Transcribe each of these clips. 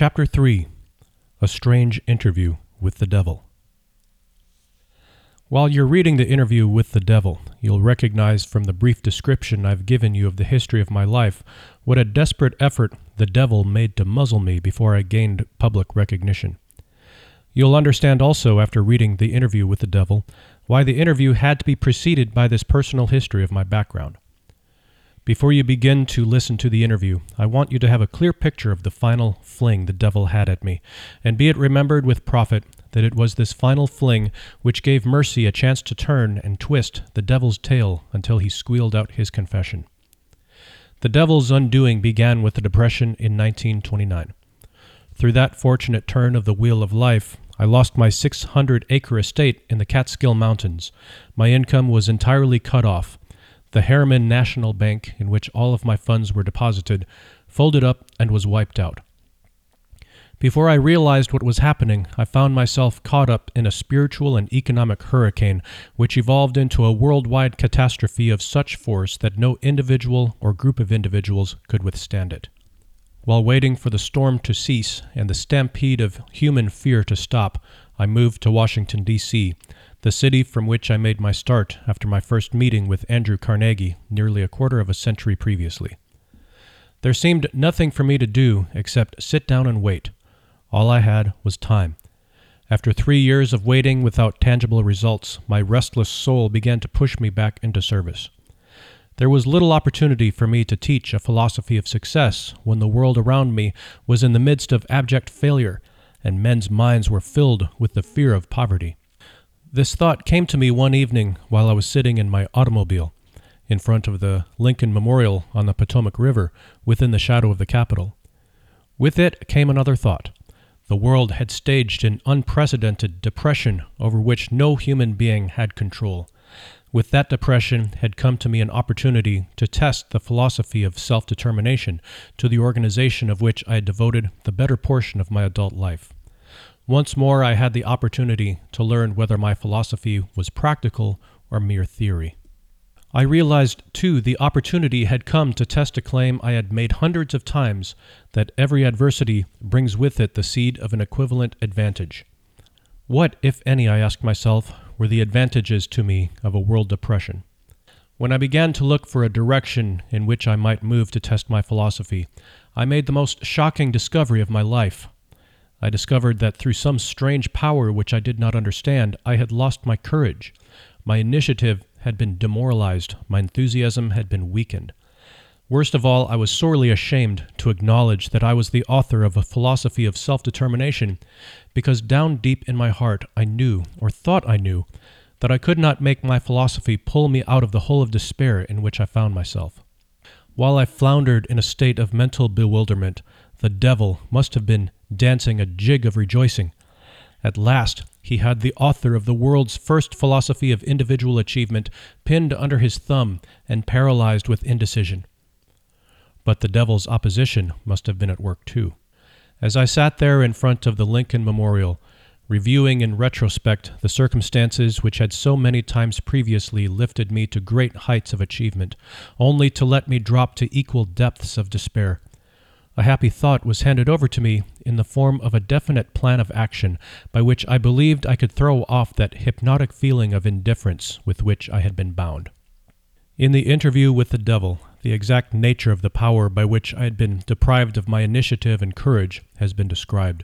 Chapter 3 A Strange Interview with the Devil. While you're reading the interview with the devil, you'll recognize from the brief description I've given you of the history of my life what a desperate effort the devil made to muzzle me before I gained public recognition. You'll understand also, after reading the interview with the devil, why the interview had to be preceded by this personal history of my background. Before you begin to listen to the interview, I want you to have a clear picture of the final fling the devil had at me, and be it remembered with profit that it was this final fling which gave Mercy a chance to turn and twist the devil's tail until he squealed out his confession. The devil's undoing began with the Depression in 1929. Through that fortunate turn of the wheel of life, I lost my 600 acre estate in the Catskill Mountains. My income was entirely cut off the Harriman National Bank, in which all of my funds were deposited, folded up and was wiped out. Before I realized what was happening, I found myself caught up in a spiritual and economic hurricane which evolved into a worldwide catastrophe of such force that no individual or group of individuals could withstand it. While waiting for the storm to cease and the stampede of human fear to stop, I moved to Washington, D.C., the city from which I made my start after my first meeting with Andrew Carnegie nearly a quarter of a century previously. There seemed nothing for me to do except sit down and wait. All I had was time. After three years of waiting without tangible results, my restless soul began to push me back into service. There was little opportunity for me to teach a philosophy of success when the world around me was in the midst of abject failure, and men's minds were filled with the fear of poverty. This thought came to me one evening while I was sitting in my automobile in front of the Lincoln Memorial on the Potomac River within the shadow of the Capitol. With it came another thought. The world had staged an unprecedented depression over which no human being had control. With that depression had come to me an opportunity to test the philosophy of self determination, to the organization of which I had devoted the better portion of my adult life. Once more, I had the opportunity to learn whether my philosophy was practical or mere theory. I realized, too, the opportunity had come to test a claim I had made hundreds of times that every adversity brings with it the seed of an equivalent advantage. What, if any, I asked myself, were the advantages to me of a world depression? When I began to look for a direction in which I might move to test my philosophy, I made the most shocking discovery of my life. I discovered that through some strange power which I did not understand, I had lost my courage. My initiative had been demoralized, my enthusiasm had been weakened. Worst of all, I was sorely ashamed to acknowledge that I was the author of a philosophy of self determination, because down deep in my heart I knew, or thought I knew, that I could not make my philosophy pull me out of the hole of despair in which I found myself. While I floundered in a state of mental bewilderment, the devil must have been dancing a jig of rejoicing. At last, he had the author of the world's first philosophy of individual achievement pinned under his thumb and paralyzed with indecision. But the devil's opposition must have been at work too. As I sat there in front of the Lincoln Memorial, reviewing in retrospect the circumstances which had so many times previously lifted me to great heights of achievement, only to let me drop to equal depths of despair, a happy thought was handed over to me in the form of a definite plan of action by which I believed I could throw off that hypnotic feeling of indifference with which I had been bound. In the interview with the devil, the exact nature of the power by which I had been deprived of my initiative and courage has been described.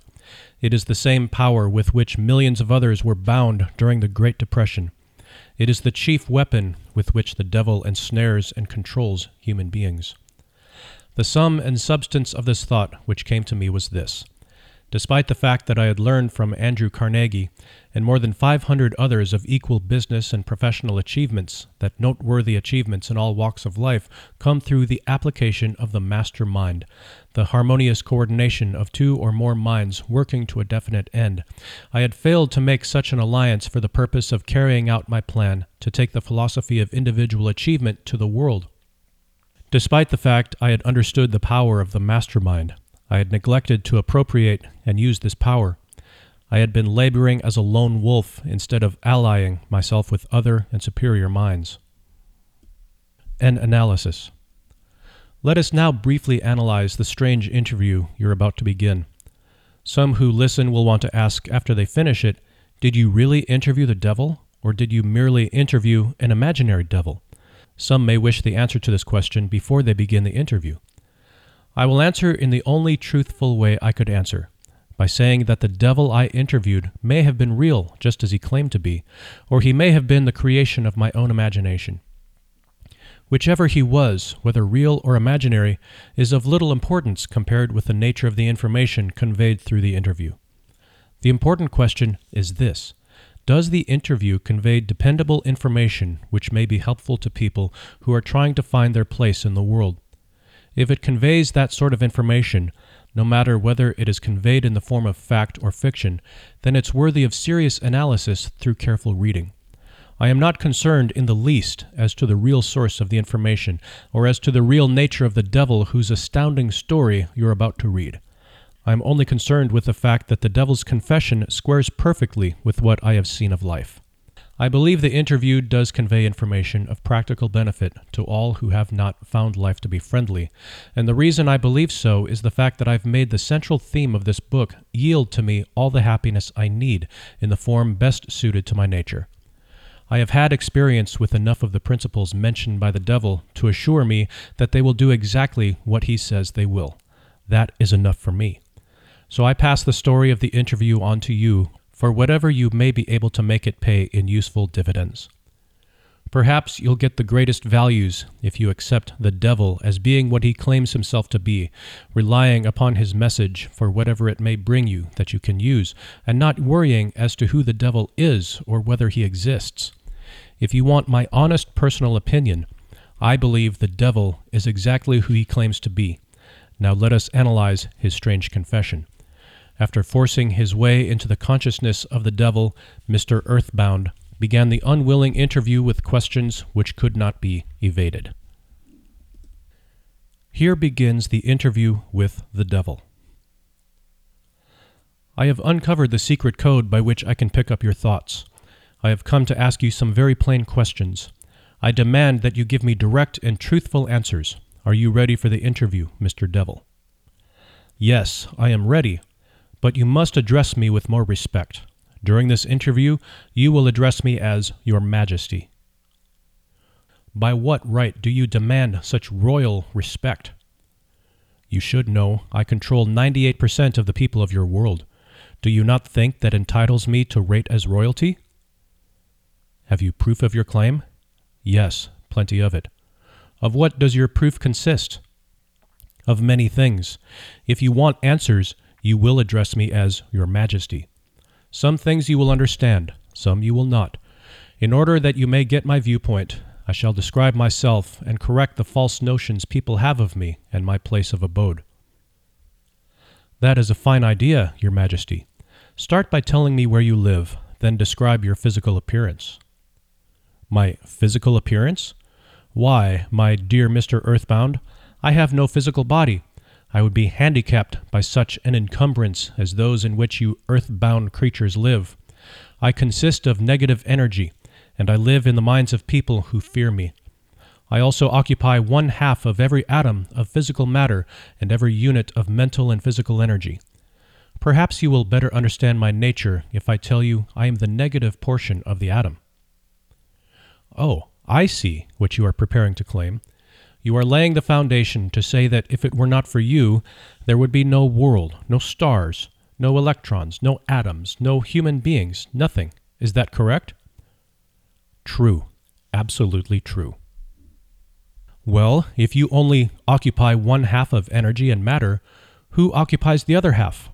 It is the same power with which millions of others were bound during the Great Depression. It is the chief weapon with which the devil ensnares and controls human beings. The sum and substance of this thought which came to me was this. Despite the fact that I had learned from Andrew Carnegie and more than 500 others of equal business and professional achievements that noteworthy achievements in all walks of life come through the application of the master mind, the harmonious coordination of two or more minds working to a definite end, I had failed to make such an alliance for the purpose of carrying out my plan to take the philosophy of individual achievement to the world. Despite the fact I had understood the power of the mastermind, I had neglected to appropriate and use this power. I had been laboring as a lone wolf instead of allying myself with other and superior minds. An analysis. Let us now briefly analyze the strange interview you're about to begin. Some who listen will want to ask after they finish it Did you really interview the devil, or did you merely interview an imaginary devil? Some may wish the answer to this question before they begin the interview. I will answer in the only truthful way I could answer by saying that the devil I interviewed may have been real, just as he claimed to be, or he may have been the creation of my own imagination. Whichever he was, whether real or imaginary, is of little importance compared with the nature of the information conveyed through the interview. The important question is this Does the interview convey dependable information which may be helpful to people who are trying to find their place in the world? If it conveys that sort of information, no matter whether it is conveyed in the form of fact or fiction, then it's worthy of serious analysis through careful reading. I am not concerned in the least as to the real source of the information, or as to the real nature of the devil whose astounding story you're about to read. I am only concerned with the fact that the devil's confession squares perfectly with what I have seen of life. I believe the interview does convey information of practical benefit to all who have not found life to be friendly, and the reason I believe so is the fact that I've made the central theme of this book yield to me all the happiness I need in the form best suited to my nature. I have had experience with enough of the principles mentioned by the devil to assure me that they will do exactly what he says they will. That is enough for me. So I pass the story of the interview on to you for whatever you may be able to make it pay in useful dividends. Perhaps you'll get the greatest values if you accept the devil as being what he claims himself to be, relying upon his message for whatever it may bring you that you can use, and not worrying as to who the devil is or whether he exists. If you want my honest personal opinion, I believe the devil is exactly who he claims to be. Now let us analyze his strange confession. After forcing his way into the consciousness of the devil, Mr. Earthbound began the unwilling interview with questions which could not be evaded. Here begins the interview with the devil. I have uncovered the secret code by which I can pick up your thoughts. I have come to ask you some very plain questions. I demand that you give me direct and truthful answers. Are you ready for the interview, Mr. Devil? Yes, I am ready, but you must address me with more respect. During this interview, you will address me as Your Majesty. By what right do you demand such royal respect? You should know I control 98% of the people of your world. Do you not think that entitles me to rate as royalty? Have you proof of your claim? Yes, plenty of it. Of what does your proof consist? Of many things. If you want answers, you will address me as Your Majesty. Some things you will understand, some you will not. In order that you may get my viewpoint, I shall describe myself and correct the false notions people have of me and my place of abode. That is a fine idea, Your Majesty. Start by telling me where you live, then describe your physical appearance. My physical appearance? Why, my dear Mr. Earthbound, I have no physical body. I would be handicapped by such an encumbrance as those in which you earth-bound creatures live. I consist of negative energy, and I live in the minds of people who fear me. I also occupy one half of every atom of physical matter and every unit of mental and physical energy. Perhaps you will better understand my nature if I tell you I am the negative portion of the atom. Oh, I see what you are preparing to claim. You are laying the foundation to say that if it were not for you, there would be no world, no stars, no electrons, no atoms, no human beings, nothing. Is that correct? True. Absolutely true. Well, if you only occupy one half of energy and matter, who occupies the other half?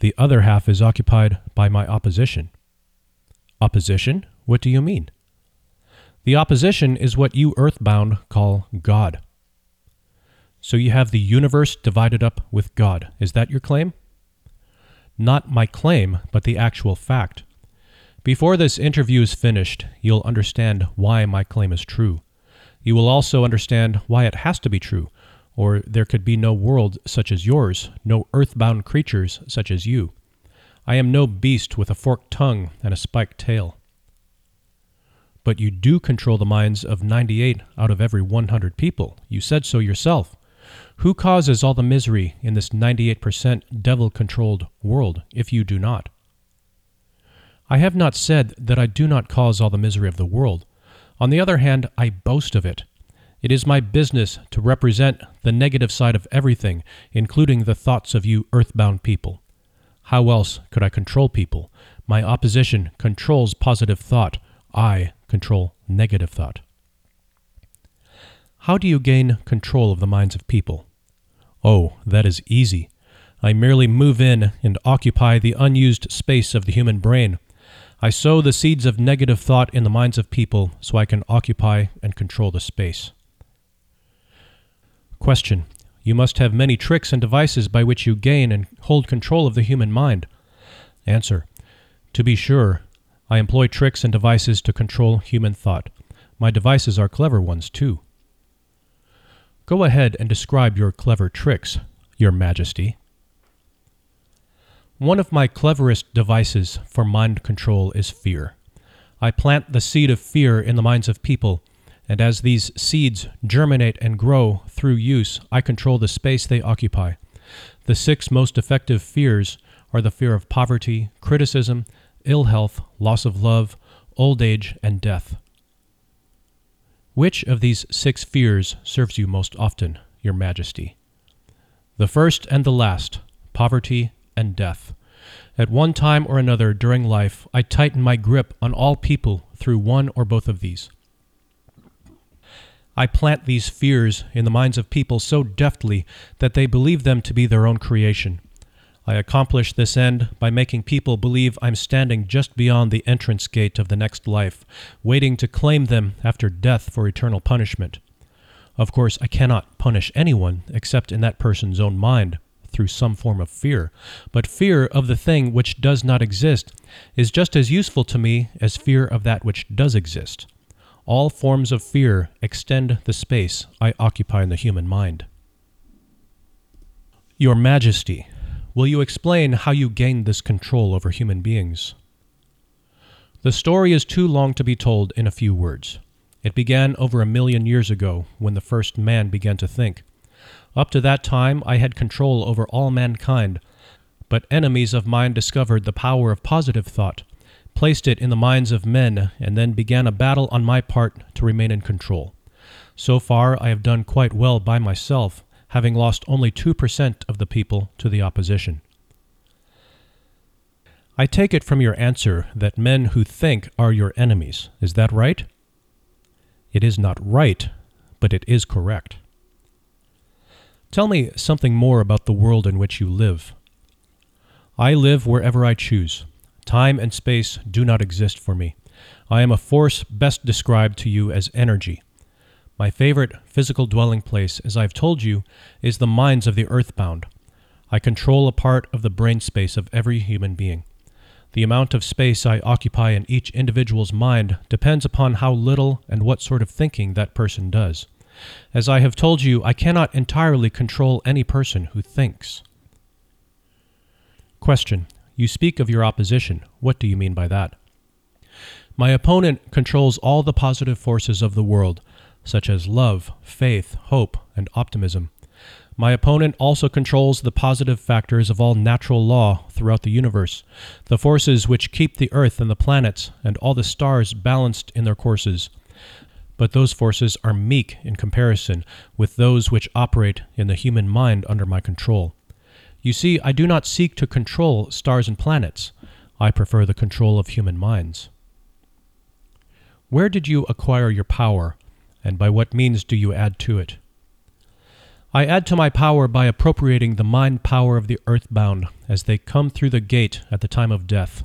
The other half is occupied by my opposition. Opposition? What do you mean? The opposition is what you earthbound call God. So you have the universe divided up with God. Is that your claim? Not my claim, but the actual fact. Before this interview is finished, you'll understand why my claim is true. You will also understand why it has to be true, or there could be no world such as yours, no earthbound creatures such as you. I am no beast with a forked tongue and a spiked tail but you do control the minds of 98 out of every 100 people. You said so yourself. Who causes all the misery in this 98% devil controlled world if you do not? I have not said that I do not cause all the misery of the world. On the other hand, I boast of it. It is my business to represent the negative side of everything, including the thoughts of you earthbound people. How else could I control people? My opposition controls positive thought. I control negative thought. How do you gain control of the minds of people? Oh, that is easy. I merely move in and occupy the unused space of the human brain. I sow the seeds of negative thought in the minds of people so I can occupy and control the space. Question. You must have many tricks and devices by which you gain and hold control of the human mind. Answer. To be sure, I employ tricks and devices to control human thought. My devices are clever ones, too. Go ahead and describe your clever tricks, Your Majesty. One of my cleverest devices for mind control is fear. I plant the seed of fear in the minds of people and as these seeds germinate and grow through use, I control the space they occupy. The six most effective fears are the fear of poverty, criticism, ill health, loss of love, old age, and death. Which of these six fears serves you most often, Your Majesty? The first and the last, poverty and death. At one time or another during life, I tighten my grip on all people through one or both of these. I plant these fears in the minds of people so deftly that they believe them to be their own creation. I accomplish this end by making people believe I'm standing just beyond the entrance gate of the next life, waiting to claim them after death for eternal punishment. Of course, I cannot punish anyone except in that person's own mind through some form of fear, but fear of the thing which does not exist is just as useful to me as fear of that which does exist. All forms of fear extend the space I occupy in the human mind. Your Majesty, will you explain how you gained this control over human beings? The story is too long to be told in a few words. It began over a million years ago when the first man began to think. Up to that time, I had control over all mankind, but enemies of mine discovered the power of positive thought placed it in the minds of men, and then began a battle on my part to remain in control. So far, I have done quite well by myself, having lost only 2% of the people to the opposition. I take it from your answer that men who think are your enemies. Is that right? It is not right, but it is correct. Tell me something more about the world in which you live. I live wherever I choose. Time and space do not exist for me. I am a force best described to you as energy. My favorite physical dwelling place, as I've told you, is the minds of the earthbound. I control a part of the brain space of every human being. The amount of space I occupy in each individual's mind depends upon how little and what sort of thinking that person does. As I have told you, I cannot entirely control any person who thinks. Question you speak of your opposition. What do you mean by that? My opponent controls all the positive forces of the world, such as love, faith, hope, and optimism. My opponent also controls the positive factors of all natural law throughout the universe, the forces which keep the earth and the planets and all the stars balanced in their courses. But those forces are meek in comparison with those which operate in the human mind under my control. You see, I do not seek to control stars and planets. I prefer the control of human minds. Where did you acquire your power, and by what means do you add to it? I add to my power by appropriating the mind power of the earthbound as they come through the gate at the time of death.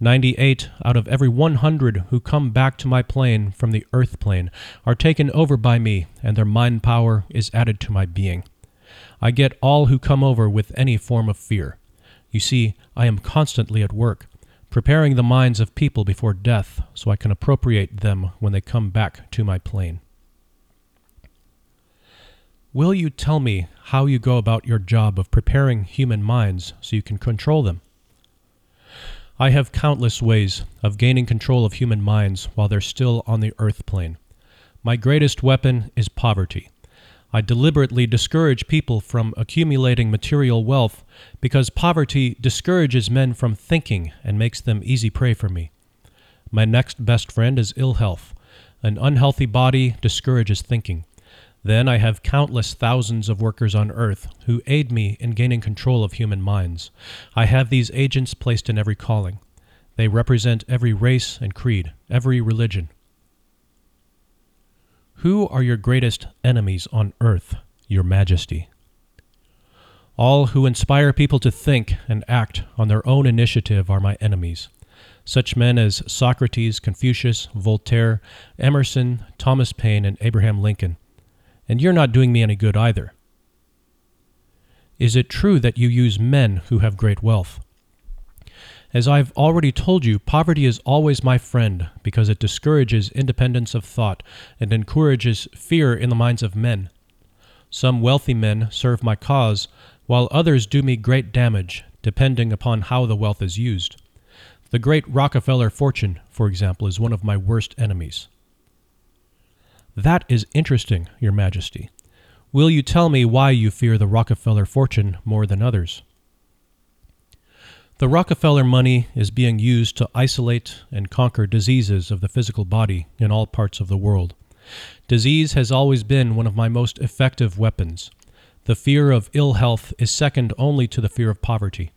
Ninety-eight out of every one hundred who come back to my plane from the earth plane are taken over by me, and their mind power is added to my being. I get all who come over with any form of fear. You see, I am constantly at work, preparing the minds of people before death so I can appropriate them when they come back to my plane. Will you tell me how you go about your job of preparing human minds so you can control them? I have countless ways of gaining control of human minds while they're still on the earth plane. My greatest weapon is poverty. I deliberately discourage people from accumulating material wealth because poverty discourages men from thinking and makes them easy prey for me. My next best friend is ill health. An unhealthy body discourages thinking. Then I have countless thousands of workers on earth who aid me in gaining control of human minds. I have these agents placed in every calling. They represent every race and creed, every religion. Who are your greatest enemies on earth, your majesty? All who inspire people to think and act on their own initiative are my enemies. Such men as Socrates, Confucius, Voltaire, Emerson, Thomas Paine, and Abraham Lincoln and you're not doing me any good either. Is it true that you use men who have great wealth? As I've already told you, poverty is always my friend because it discourages independence of thought and encourages fear in the minds of men. Some wealthy men serve my cause, while others do me great damage, depending upon how the wealth is used. The great Rockefeller fortune, for example, is one of my worst enemies. That is interesting, Your Majesty. Will you tell me why you fear the Rockefeller fortune more than others? The Rockefeller money is being used to isolate and conquer diseases of the physical body in all parts of the world. Disease has always been one of my most effective weapons. The fear of ill health is second only to the fear of poverty.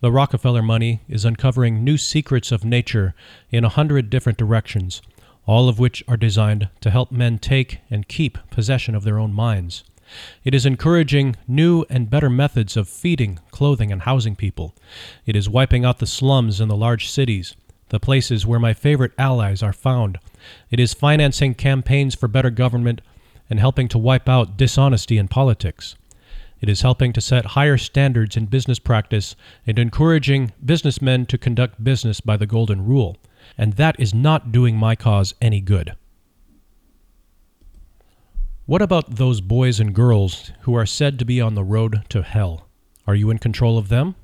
The Rockefeller money is uncovering new secrets of nature in a hundred different directions all of which are designed to help men take and keep possession of their own minds. It is encouraging new and better methods of feeding, clothing, and housing people. It is wiping out the slums in the large cities, the places where my favorite allies are found. It is financing campaigns for better government and helping to wipe out dishonesty in politics. It is helping to set higher standards in business practice and encouraging businessmen to conduct business by the Golden Rule and that is not doing my cause any good. What about those boys and girls who are said to be on the road to hell? Are you in control of them?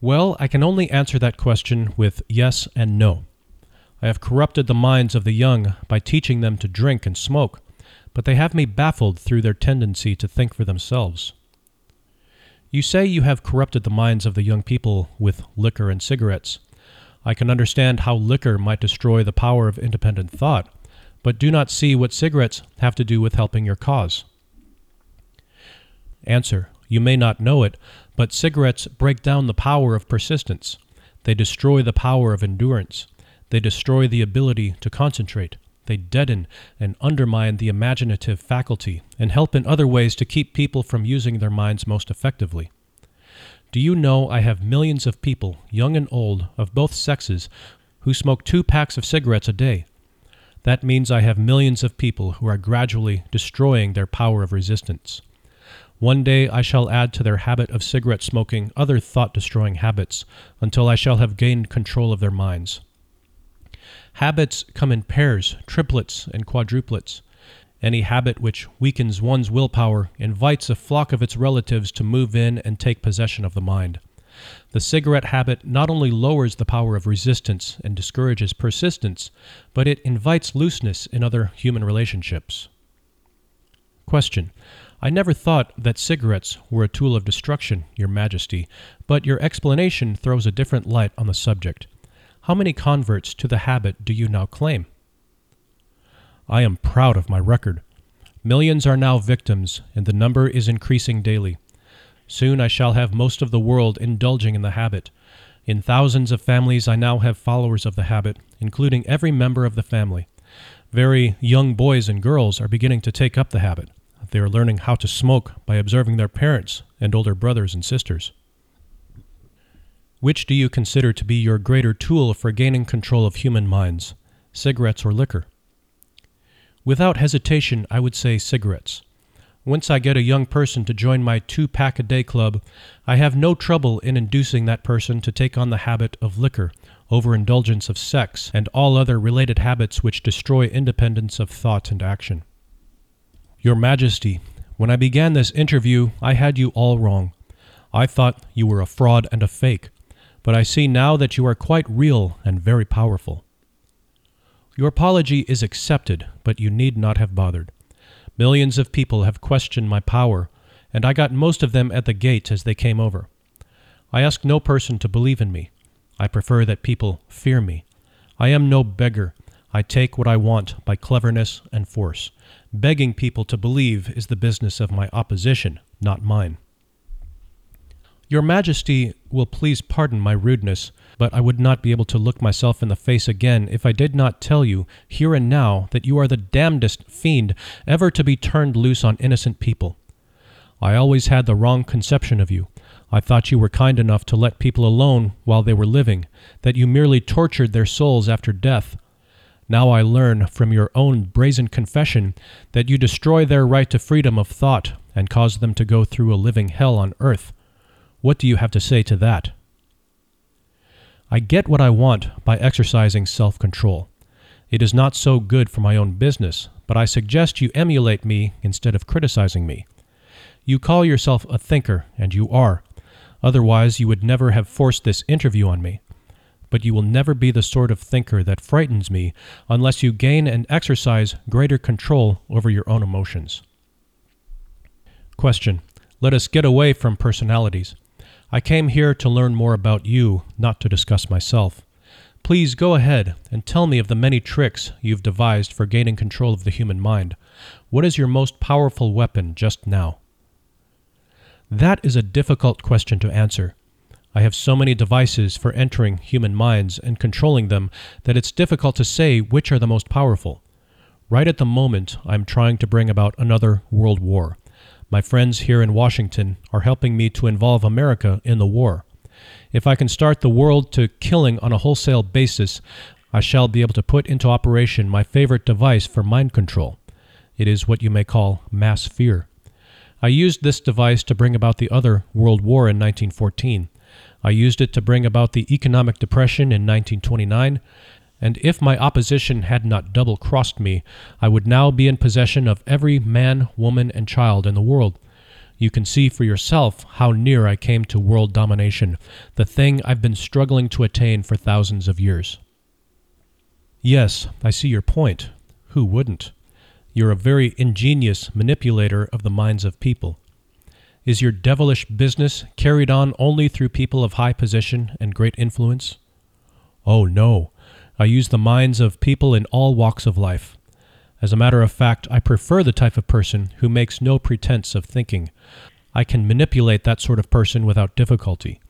Well, I can only answer that question with yes and no. I have corrupted the minds of the young by teaching them to drink and smoke, but they have me baffled through their tendency to think for themselves. You say you have corrupted the minds of the young people with liquor and cigarettes. I can understand how liquor might destroy the power of independent thought, but do not see what cigarettes have to do with helping your cause. Answer. You may not know it, but cigarettes break down the power of persistence. They destroy the power of endurance. They destroy the ability to concentrate. They deaden and undermine the imaginative faculty and help in other ways to keep people from using their minds most effectively. Do you know I have millions of people, young and old, of both sexes, who smoke two packs of cigarettes a day? That means I have millions of people who are gradually destroying their power of resistance. One day I shall add to their habit of cigarette smoking other thought destroying habits until I shall have gained control of their minds. Habits come in pairs, triplets, and quadruplets. Any habit which weakens one's willpower invites a flock of its relatives to move in and take possession of the mind. The cigarette habit not only lowers the power of resistance and discourages persistence, but it invites looseness in other human relationships. Question. I never thought that cigarettes were a tool of destruction, Your Majesty, but your explanation throws a different light on the subject. How many converts to the habit do you now claim? I am proud of my record. Millions are now victims, and the number is increasing daily. Soon I shall have most of the world indulging in the habit. In thousands of families, I now have followers of the habit, including every member of the family. Very young boys and girls are beginning to take up the habit. They are learning how to smoke by observing their parents and older brothers and sisters. Which do you consider to be your greater tool for gaining control of human minds, cigarettes or liquor? Without hesitation, I would say cigarettes. Once I get a young person to join my two pack a day club, I have no trouble in inducing that person to take on the habit of liquor, overindulgence of sex, and all other related habits which destroy independence of thought and action. Your Majesty, when I began this interview, I had you all wrong. I thought you were a fraud and a fake, but I see now that you are quite real and very powerful. Your apology is accepted, but you need not have bothered. Millions of people have questioned my power, and I got most of them at the gate as they came over. I ask no person to believe in me. I prefer that people fear me. I am no beggar. I take what I want by cleverness and force. Begging people to believe is the business of my opposition, not mine. Your Majesty will please pardon my rudeness, but I would not be able to look myself in the face again if I did not tell you, here and now, that you are the damnedest fiend ever to be turned loose on innocent people. I always had the wrong conception of you. I thought you were kind enough to let people alone while they were living, that you merely tortured their souls after death. Now I learn from your own brazen confession that you destroy their right to freedom of thought and cause them to go through a living hell on earth. What do you have to say to that? I get what I want by exercising self control. It is not so good for my own business, but I suggest you emulate me instead of criticizing me. You call yourself a thinker, and you are. Otherwise, you would never have forced this interview on me. But you will never be the sort of thinker that frightens me unless you gain and exercise greater control over your own emotions. Question. Let us get away from personalities. I came here to learn more about you, not to discuss myself. Please go ahead and tell me of the many tricks you've devised for gaining control of the human mind. What is your most powerful weapon just now? That is a difficult question to answer. I have so many devices for entering human minds and controlling them that it's difficult to say which are the most powerful. Right at the moment, I'm trying to bring about another world war. My friends here in Washington are helping me to involve America in the war. If I can start the world to killing on a wholesale basis, I shall be able to put into operation my favorite device for mind control. It is what you may call mass fear. I used this device to bring about the other World War in 1914. I used it to bring about the economic depression in 1929, and if my opposition had not double crossed me, I would now be in possession of every man, woman, and child in the world. You can see for yourself how near I came to world domination, the thing I've been struggling to attain for thousands of years. Yes, I see your point. Who wouldn't? You're a very ingenious manipulator of the minds of people. Is your devilish business carried on only through people of high position and great influence? Oh, no. I use the minds of people in all walks of life. As a matter of fact, I prefer the type of person who makes no pretense of thinking. I can manipulate that sort of person without difficulty.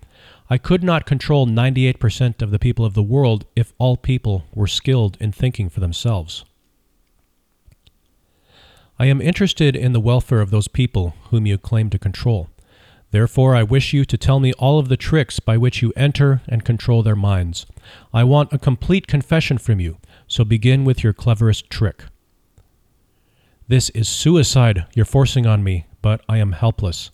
I could not control 98% of the people of the world if all people were skilled in thinking for themselves. I am interested in the welfare of those people whom you claim to control. Therefore, I wish you to tell me all of the tricks by which you enter and control their minds. I want a complete confession from you, so begin with your cleverest trick. This is suicide you're forcing on me, but I am helpless.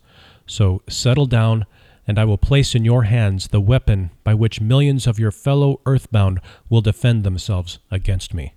So settle down, and I will place in your hands the weapon by which millions of your fellow earthbound will defend themselves against me.